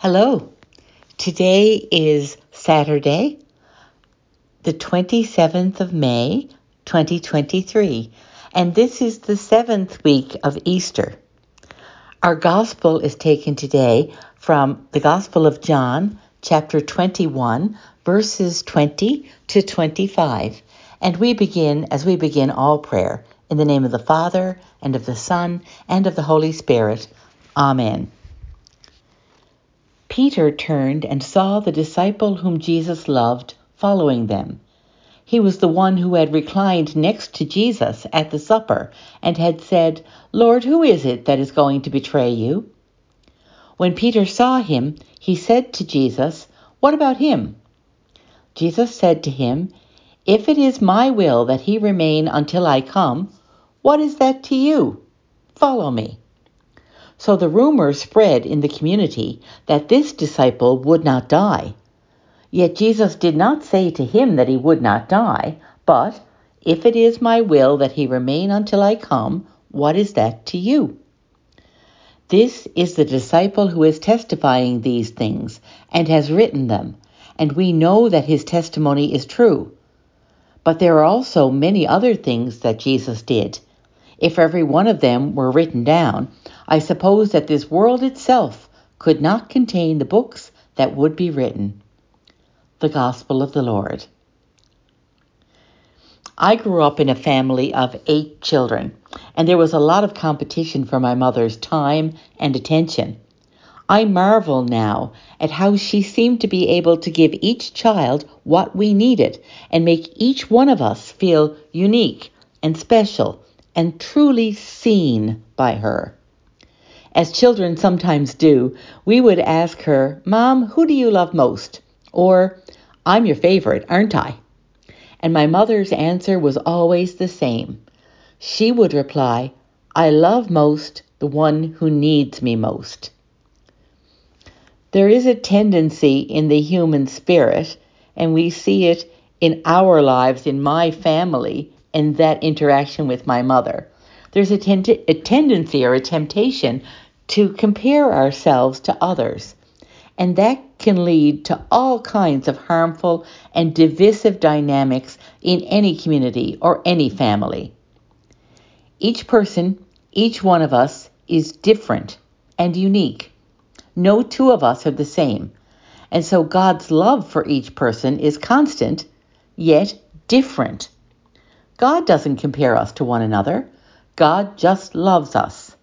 Hello. Today is Saturday, the 27th of May, 2023, and this is the seventh week of Easter. Our gospel is taken today from the Gospel of John, chapter 21, verses 20 to 25. And we begin, as we begin all prayer, in the name of the Father, and of the Son, and of the Holy Spirit. Amen. Peter turned and saw the disciple whom Jesus loved following them. He was the one who had reclined next to Jesus at the supper and had said, Lord, who is it that is going to betray you? When Peter saw him, he said to Jesus, What about him? Jesus said to him, If it is my will that he remain until I come, what is that to you? Follow me. So the rumor spread in the community that this disciple would not die. Yet Jesus did not say to him that he would not die, but, If it is my will that he remain until I come, what is that to you? This is the disciple who is testifying these things and has written them, and we know that his testimony is true. But there are also many other things that Jesus did. If every one of them were written down, I suppose that this world itself could not contain the books that would be written. The Gospel of the Lord. I grew up in a family of eight children, and there was a lot of competition for my mother's time and attention. I marvel now at how she seemed to be able to give each child what we needed and make each one of us feel unique and special and truly seen by her as children sometimes do, we would ask her, Mom, who do you love most? Or, I'm your favorite, aren't I? And my mother's answer was always the same. She would reply, I love most the one who needs me most. There is a tendency in the human spirit, and we see it in our lives, in my family, and that interaction with my mother. There's a, ten- a tendency or a temptation to compare ourselves to others. And that can lead to all kinds of harmful and divisive dynamics in any community or any family. Each person, each one of us, is different and unique. No two of us are the same. And so God's love for each person is constant, yet different. God doesn't compare us to one another. God just loves us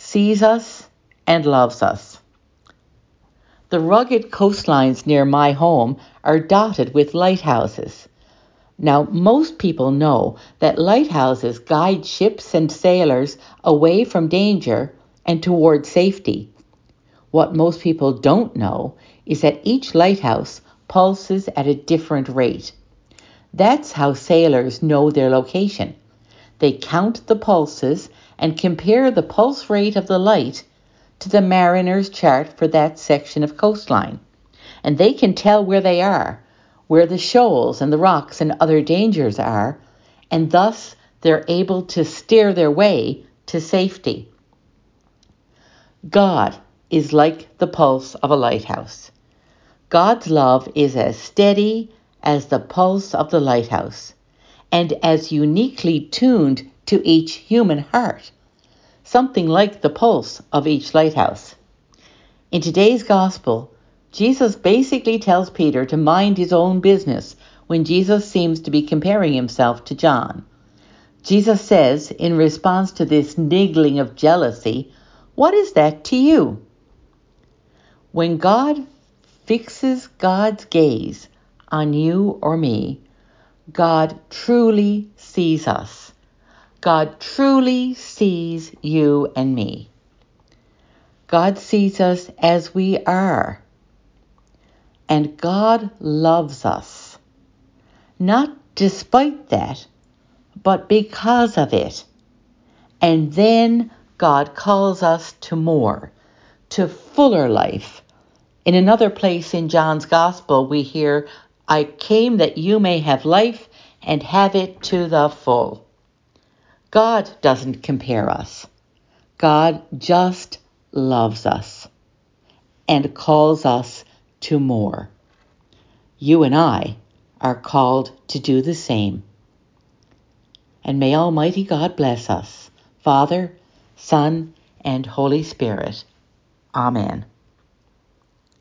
sees us, and loves us. The rugged coastlines near my home are dotted with lighthouses. Now, most people know that lighthouses guide ships and sailors away from danger and toward safety. What most people don't know is that each lighthouse pulses at a different rate. That's how sailors know their location. They count the pulses and compare the pulse rate of the light to the mariner's chart for that section of coastline. And they can tell where they are, where the shoals and the rocks and other dangers are, and thus they're able to steer their way to safety. God is like the pulse of a lighthouse. God's love is as steady as the pulse of the lighthouse and as uniquely tuned to each human heart, something like the pulse of each lighthouse. In today's gospel, Jesus basically tells Peter to mind his own business when Jesus seems to be comparing himself to John. Jesus says, in response to this niggling of jealousy, What is that to you? When God fixes God's gaze on you or me, God truly sees us. God truly sees you and me. God sees us as we are. And God loves us. Not despite that, but because of it. And then God calls us to more, to fuller life. In another place in John's Gospel, we hear, I came that you may have life and have it to the full. God doesn't compare us. God just loves us. and calls us to more. You and I are called to do the same. And may Almighty God bless us, Father, Son, and Holy Spirit. Amen.